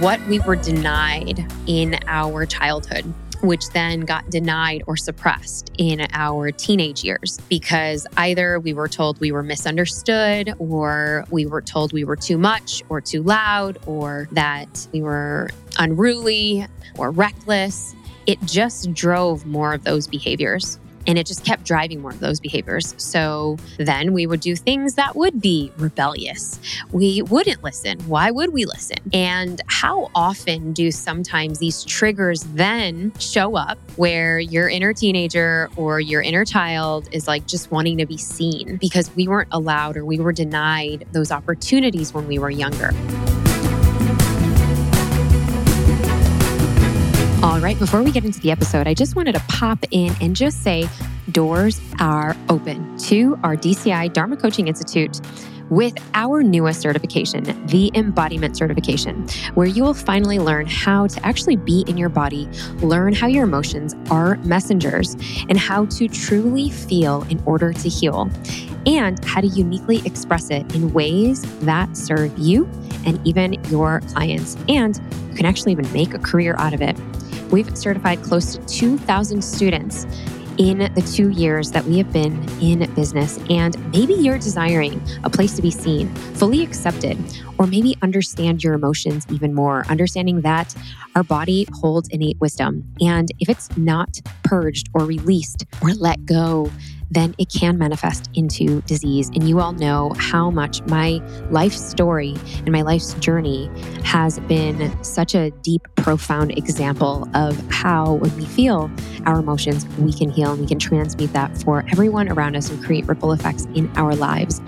what we were denied in our childhood which then got denied or suppressed in our teenage years because either we were told we were misunderstood or we were told we were too much or too loud or that we were unruly or reckless. It just drove more of those behaviors. And it just kept driving more of those behaviors. So then we would do things that would be rebellious. We wouldn't listen. Why would we listen? And how often do sometimes these triggers then show up where your inner teenager or your inner child is like just wanting to be seen because we weren't allowed or we were denied those opportunities when we were younger? All right, before we get into the episode, I just wanted to pop in and just say doors are open to our DCI Dharma Coaching Institute with our newest certification, the Embodiment Certification, where you will finally learn how to actually be in your body, learn how your emotions are messengers, and how to truly feel in order to heal, and how to uniquely express it in ways that serve you and even your clients. And you can actually even make a career out of it. We've certified close to 2,000 students in the two years that we have been in business. And maybe you're desiring a place to be seen, fully accepted, or maybe understand your emotions even more, understanding that our body holds innate wisdom. And if it's not purged or released or let go, then it can manifest into disease. And you all know how much my life story and my life's journey has been such a deep, profound example of how, when we feel our emotions, we can heal and we can transmute that for everyone around us and create ripple effects in our lives.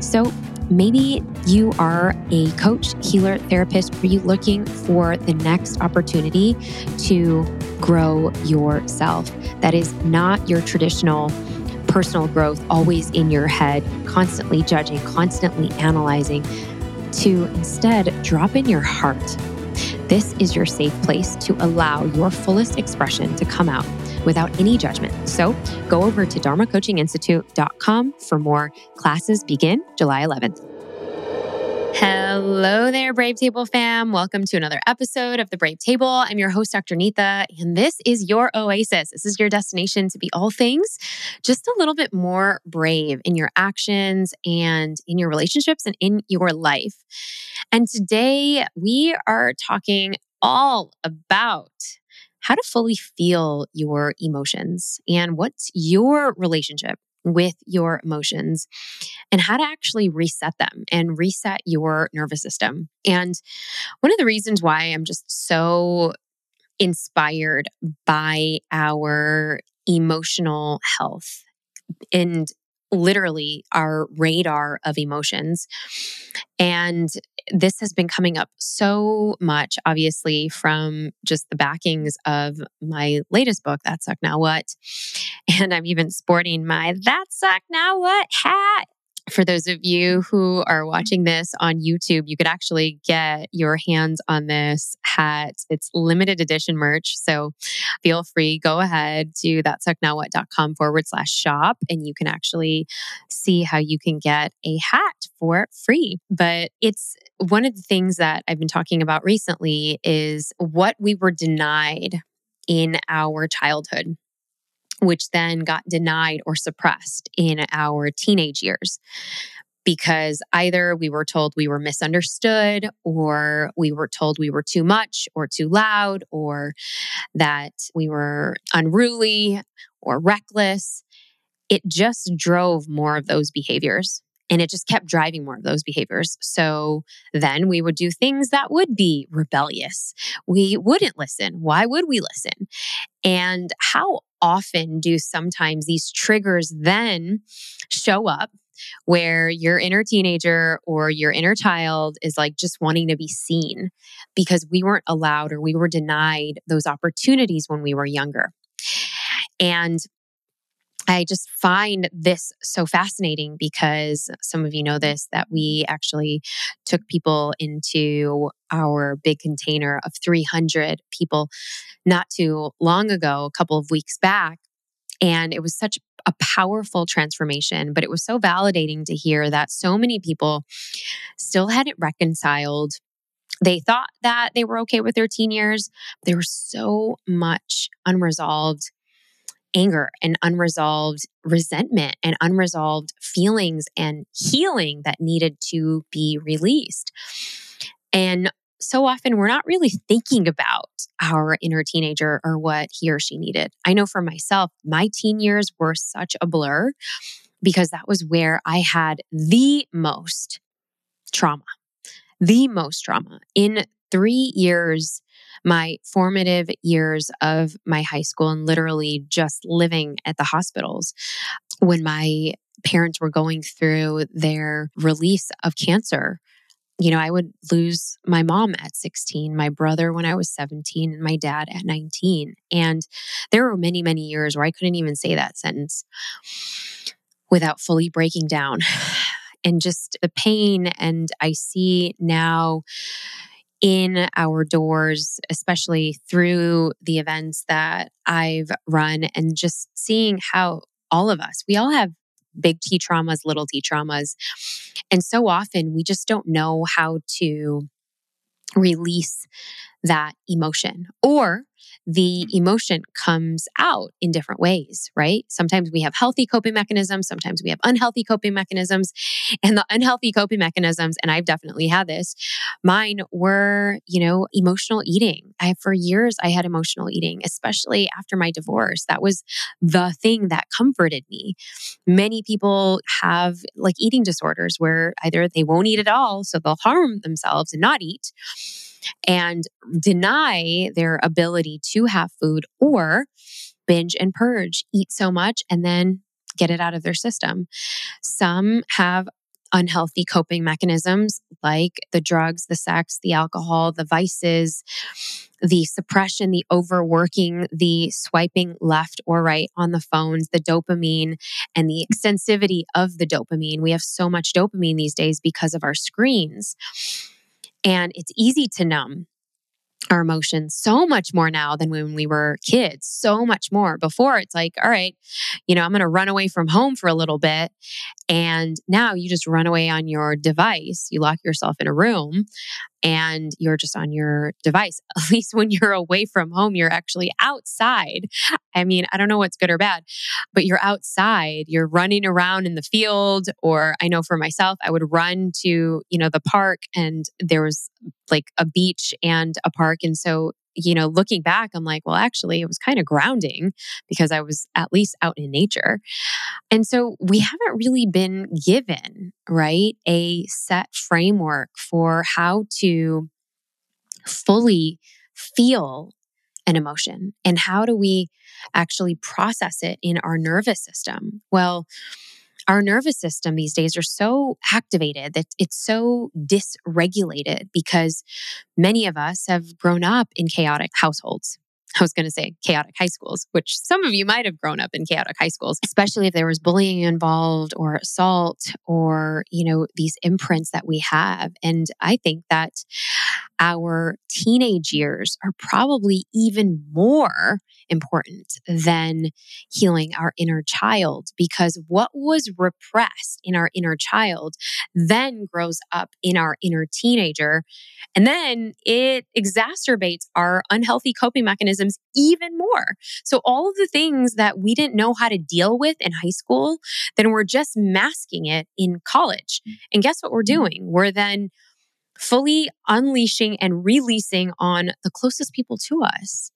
So, Maybe you are a coach, healer, therapist. Are you looking for the next opportunity to grow yourself? That is not your traditional personal growth always in your head, constantly judging, constantly analyzing, to instead drop in your heart. This is your safe place to allow your fullest expression to come out without any judgment. So go over to dharmacoachinginstitute.com for more. Classes begin July 11th. Hello there, Brave Table fam. Welcome to another episode of the Brave Table. I'm your host, Dr. Neeta, and this is your oasis. This is your destination to be all things just a little bit more brave in your actions and in your relationships and in your life. And today we are talking all about how to fully feel your emotions and what's your relationship with your emotions and how to actually reset them and reset your nervous system. And one of the reasons why I'm just so inspired by our emotional health and literally our radar of emotions. And this has been coming up so much, obviously, from just the backings of my latest book, That Suck Now What. And I'm even sporting my That Suck Now What hat for those of you who are watching this on YouTube, you could actually get your hands on this hat. It's limited edition merch. So feel free, go ahead to thatsucknowwhat.com forward slash shop, and you can actually see how you can get a hat for free. But it's one of the things that I've been talking about recently is what we were denied in our childhood which then got denied or suppressed in our teenage years because either we were told we were misunderstood or we were told we were too much or too loud or that we were unruly or reckless. It just drove more of those behaviors. And it just kept driving more of those behaviors. So then we would do things that would be rebellious. We wouldn't listen. Why would we listen? And how often do sometimes these triggers then show up where your inner teenager or your inner child is like just wanting to be seen because we weren't allowed or we were denied those opportunities when we were younger. And I just find this so fascinating because some of you know this that we actually took people into our big container of 300 people not too long ago, a couple of weeks back. And it was such a powerful transformation, but it was so validating to hear that so many people still hadn't reconciled they thought that they were okay with their teen years. There was so much unresolved anger and unresolved resentment and unresolved feelings and healing that needed to be released. And so often we're not really thinking about our inner teenager or what he or she needed. I know for myself, my teen years were such a blur because that was where I had the most trauma, the most trauma. In three years, my formative years of my high school and literally just living at the hospitals when my parents were going through their release of cancer. You know, I would lose my mom at 16, my brother when I was 17, and my dad at 19. And there were many, many years where I couldn't even say that sentence without fully breaking down. And just the pain. And I see now in our doors, especially through the events that I've run, and just seeing how all of us, we all have big T traumas, little T traumas. And so often we just don't know how to release that emotion or the emotion comes out in different ways, right? Sometimes we have healthy coping mechanisms, sometimes we have unhealthy coping mechanisms. And the unhealthy coping mechanisms, and I've definitely had this, mine were, you know, emotional eating. I for years I had emotional eating, especially after my divorce. That was the thing that comforted me. Many people have like eating disorders where either they won't eat at all, so they'll harm themselves and not eat and deny their ability to have food or binge and purge, eat so much and then get it out of their system. Some have unhealthy coping mechanisms like the drugs, the sex, the alcohol, the vices, the suppression, the overworking, the swiping left or right on the phones, the dopamine, and the extensivity of the dopamine. We have so much dopamine these days because of our screens. And it's easy to numb our emotions so much more now than when we were kids, so much more. Before it's like, all right, you know, I'm going to run away from home for a little bit. And now you just run away on your device. You lock yourself in a room and you're just on your device. At least when you're away from home, you're actually outside. I mean, I don't know what's good or bad, but you're outside, you're running around in the field. Or I know for myself, I would run to, you know, the park and there was like a beach and a park. And so you know, looking back, I'm like, well, actually, it was kind of grounding because I was at least out in nature. And so we haven't really been given, right, a set framework for how to fully feel an emotion and how do we actually process it in our nervous system? Well, our nervous system these days are so activated that it's so dysregulated because many of us have grown up in chaotic households. I was going to say chaotic high schools, which some of you might have grown up in chaotic high schools, especially if there was bullying involved or assault or, you know, these imprints that we have. And I think that our teenage years are probably even more important than healing our inner child because what was repressed in our inner child then grows up in our inner teenager. And then it exacerbates our unhealthy coping mechanisms even more. So, all of the things that we didn't know how to deal with in high school, then we're just masking it in college. Mm. And guess what we're mm. doing? We're then fully unleashing and releasing on the closest people to us,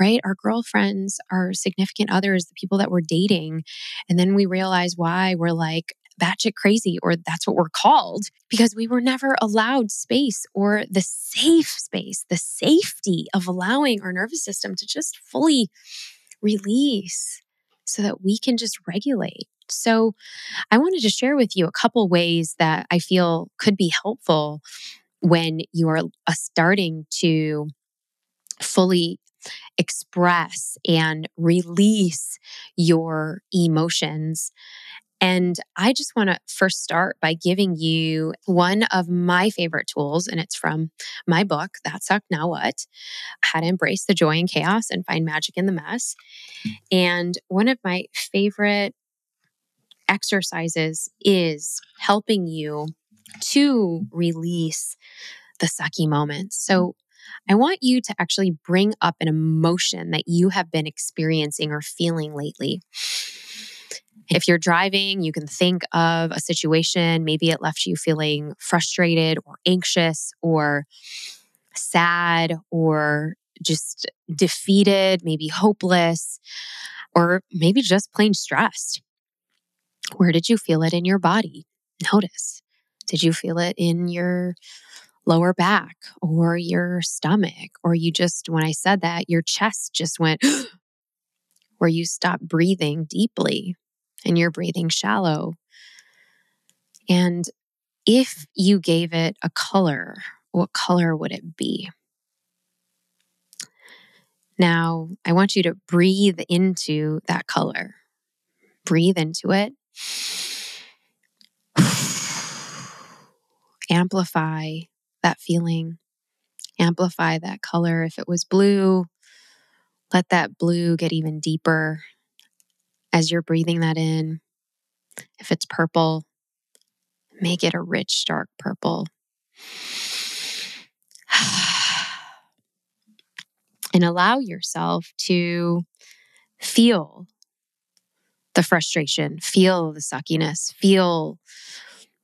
right? Our girlfriends, our significant others, the people that we're dating. And then we realize why we're like, batshit crazy, or that's what we're called, because we were never allowed space or the safe space, the safety of allowing our nervous system to just fully release so that we can just regulate. So, I wanted to share with you a couple ways that I feel could be helpful when you are uh, starting to fully express and release your emotions. And I just want to first start by giving you one of my favorite tools, and it's from my book, That Sucked Now What? How to Embrace the Joy and Chaos and Find Magic in the Mess. And one of my favorite exercises is helping you to release the sucky moments. So I want you to actually bring up an emotion that you have been experiencing or feeling lately. If you're driving, you can think of a situation. Maybe it left you feeling frustrated or anxious or sad or just defeated, maybe hopeless, or maybe just plain stressed. Where did you feel it in your body? Notice. Did you feel it in your lower back or your stomach? Or you just, when I said that, your chest just went, where you stopped breathing deeply and you're breathing shallow. And if you gave it a color, what color would it be? Now, I want you to breathe into that color. Breathe into it. Amplify that feeling. Amplify that color. If it was blue, let that blue get even deeper as you're breathing that in. If it's purple, make it a rich, dark purple. and allow yourself to feel the frustration, feel the suckiness, feel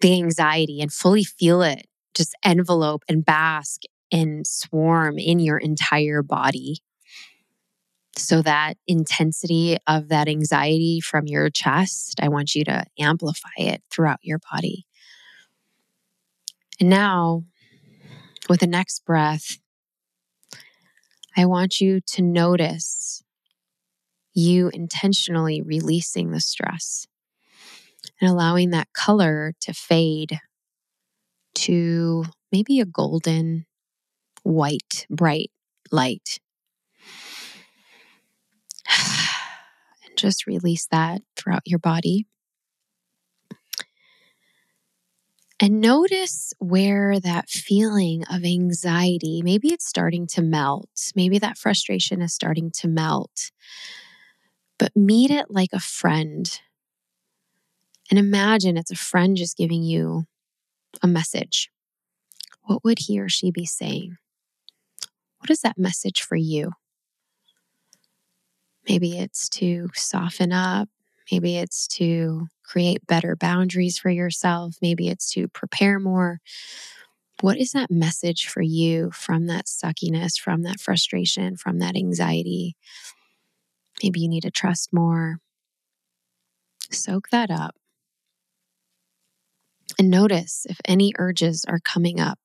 the anxiety, and fully feel it just envelope and bask and swarm in your entire body. So, that intensity of that anxiety from your chest, I want you to amplify it throughout your body. And now, with the next breath, I want you to notice you intentionally releasing the stress and allowing that color to fade to maybe a golden, white, bright light. and just release that throughout your body. And notice where that feeling of anxiety, maybe it's starting to melt. Maybe that frustration is starting to melt. But meet it like a friend. And imagine it's a friend just giving you a message. What would he or she be saying? What is that message for you? Maybe it's to soften up. Maybe it's to create better boundaries for yourself. Maybe it's to prepare more. What is that message for you from that suckiness, from that frustration, from that anxiety? Maybe you need to trust more. Soak that up. And notice if any urges are coming up.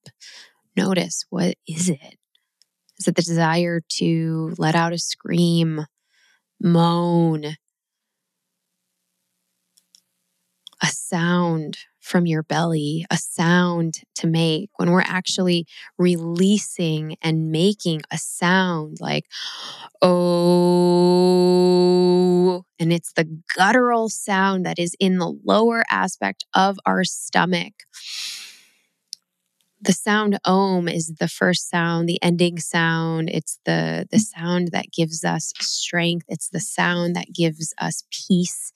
Notice what is it? Is it the desire to let out a scream, moan, a sound from your belly, a sound to make, when we're actually releasing and making a sound like, oh, and it's the guttural sound that is in the lower aspect of our stomach. The sound om is the first sound, the ending sound. It's the, the sound that gives us strength. It's the sound that gives us peace.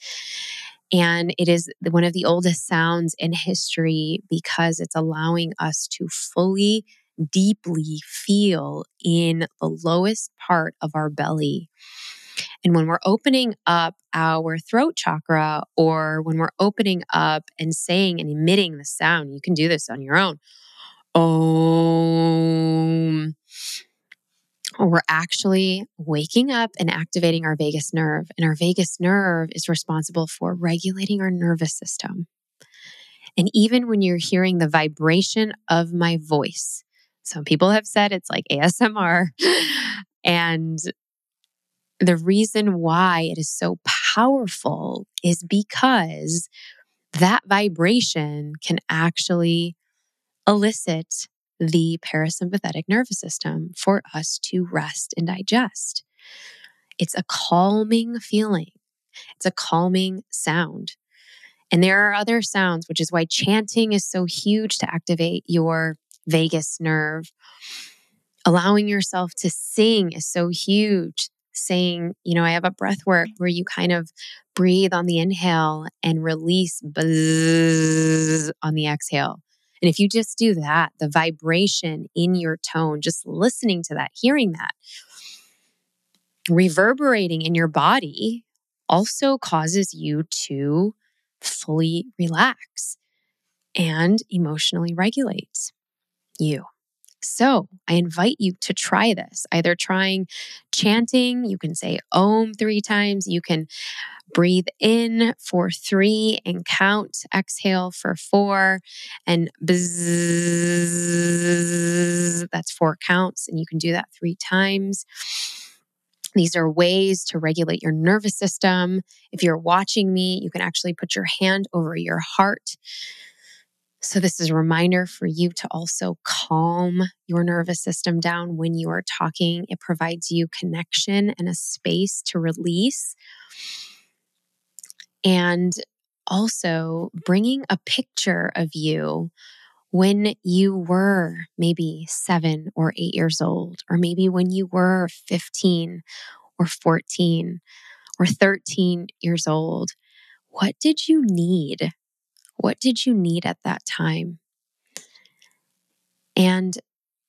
And it is one of the oldest sounds in history because it's allowing us to fully, deeply feel in the lowest part of our belly. And when we're opening up our throat chakra, or when we're opening up and saying and emitting the sound, you can do this on your own. We're actually waking up and activating our vagus nerve. And our vagus nerve is responsible for regulating our nervous system. And even when you're hearing the vibration of my voice, some people have said it's like ASMR. and the reason why it is so powerful is because that vibration can actually elicit the parasympathetic nervous system for us to rest and digest. It's a calming feeling, it's a calming sound. And there are other sounds, which is why chanting is so huge to activate your vagus nerve. Allowing yourself to sing is so huge. Saying, you know, I have a breath work where you kind of breathe on the inhale and release buzz on the exhale. And if you just do that, the vibration in your tone, just listening to that, hearing that, reverberating in your body also causes you to fully relax and emotionally regulate you. So I invite you to try this, either trying chanting, you can say Om three times, you can breathe in for three and count, exhale for four, and bzzz, that's four counts, and you can do that three times. These are ways to regulate your nervous system. If you're watching me, you can actually put your hand over your heart. So, this is a reminder for you to also calm your nervous system down when you are talking. It provides you connection and a space to release. And also bringing a picture of you when you were maybe seven or eight years old, or maybe when you were 15 or 14 or 13 years old. What did you need? What did you need at that time? And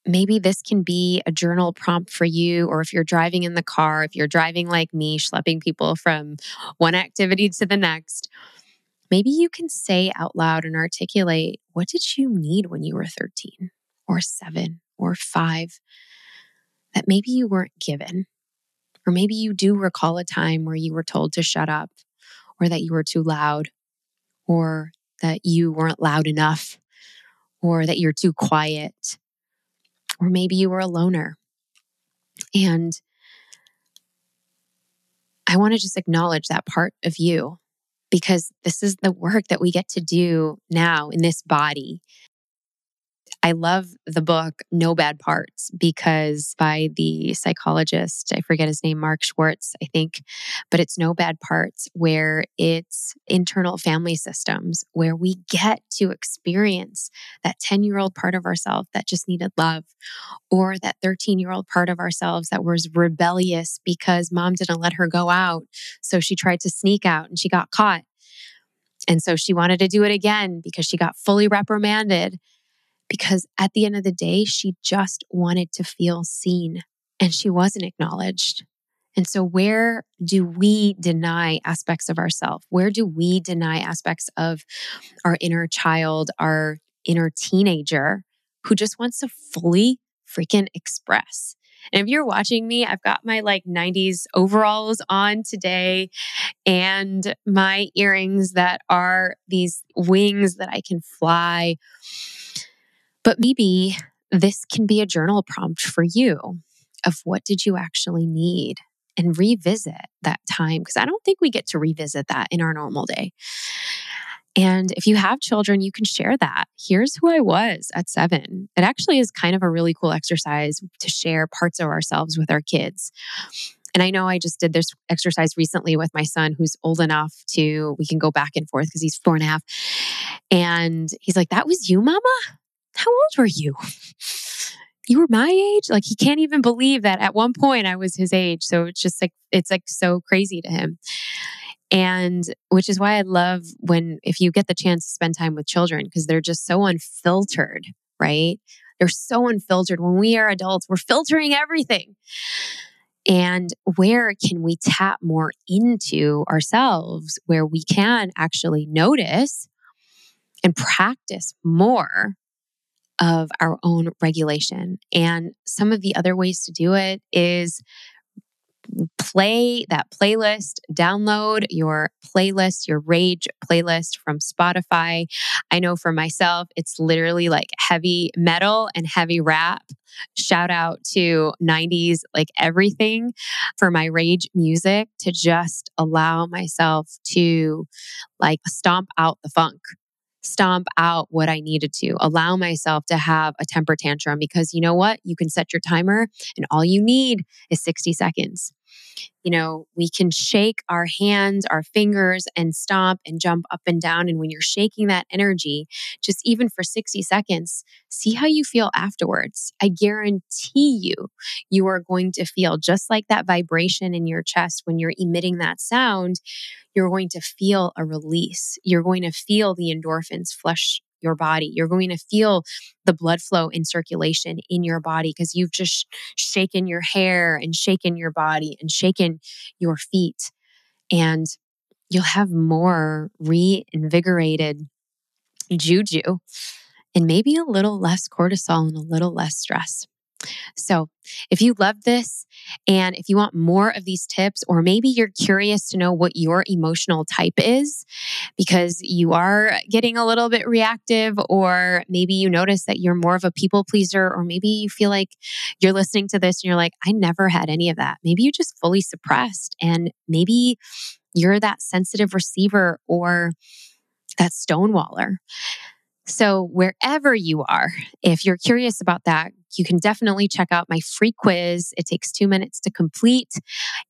maybe this can be a journal prompt for you, or if you're driving in the car, if you're driving like me, schlepping people from one activity to the next, maybe you can say out loud and articulate what did you need when you were 13 or 7 or 5 that maybe you weren't given or maybe you do recall a time where you were told to shut up or that you were too loud or that you weren't loud enough or that you're too quiet or maybe you were a loner and I want to just acknowledge that part of you because this is the work that we get to do now in this body. I love the book No Bad Parts because by the psychologist, I forget his name, Mark Schwartz, I think, but it's No Bad Parts where it's internal family systems where we get to experience that 10 year old part of ourselves that just needed love or that 13 year old part of ourselves that was rebellious because mom didn't let her go out. So she tried to sneak out and she got caught. And so she wanted to do it again because she got fully reprimanded because at the end of the day, she just wanted to feel seen and she wasn't acknowledged. And so, where do we deny aspects of ourselves? Where do we deny aspects of our inner child, our inner teenager who just wants to fully freaking express? And if you're watching me, I've got my like 90s overalls on today and my earrings that are these wings that I can fly. But maybe this can be a journal prompt for you of what did you actually need and revisit that time because I don't think we get to revisit that in our normal day. And if you have children, you can share that. Here's who I was at seven. It actually is kind of a really cool exercise to share parts of ourselves with our kids. And I know I just did this exercise recently with my son who's old enough to, we can go back and forth because he's four and a half. And he's like, That was you, mama? How old were you? You were my age? Like he can't even believe that at one point I was his age. So it's just like, it's like so crazy to him. And which is why I love when, if you get the chance to spend time with children, because they're just so unfiltered, right? They're so unfiltered. When we are adults, we're filtering everything. And where can we tap more into ourselves where we can actually notice and practice more of our own regulation. And some of the other ways to do it is play that playlist, download your playlist, your rage playlist from Spotify. I know for myself, it's literally like heavy metal and heavy rap. Shout out to 90s, like everything for my rage music to just allow myself to like stomp out the funk stomp out what I needed to, allow myself to have a temper tantrum because you know what? You can set your timer and all you need is 60 seconds. You know, we can shake our hands, our fingers, and stomp and jump up and down. And when you're shaking that energy, just even for 60 seconds, see how you feel afterwards. I guarantee you, you are going to feel just like that vibration in your chest when you're emitting that sound you're going to feel a release. You're going to feel the endorphins flush your body. You're going to feel the blood flow and circulation in your body because you've just shaken your hair and shaken your body and shaken your feet. And you'll have more reinvigorated juju and maybe a little less cortisol and a little less stress. So, if you love this and if you want more of these tips, or maybe you're curious to know what your emotional type is because you are getting a little bit reactive, or maybe you notice that you're more of a people pleaser, or maybe you feel like you're listening to this and you're like, I never had any of that. Maybe you're just fully suppressed, and maybe you're that sensitive receiver or that stonewaller. So, wherever you are, if you're curious about that, you can definitely check out my free quiz. It takes two minutes to complete,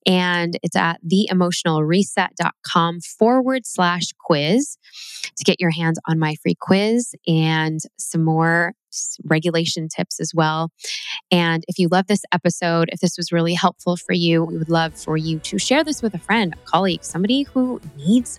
and it's at theemotionalreset.com forward slash quiz to get your hands on my free quiz and some more regulation tips as well. And if you love this episode, if this was really helpful for you, we would love for you to share this with a friend, a colleague, somebody who needs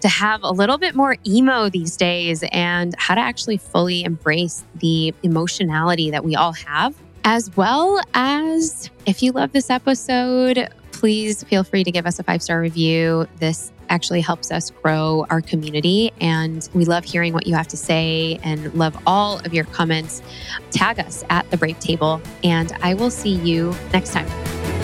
to have a little bit more emo these days and how to actually fully embrace the emotionality that we all have. As well as if you love this episode, please feel free to give us a five star review. This actually helps us grow our community. And we love hearing what you have to say and love all of your comments. Tag us at the Brave Table, and I will see you next time.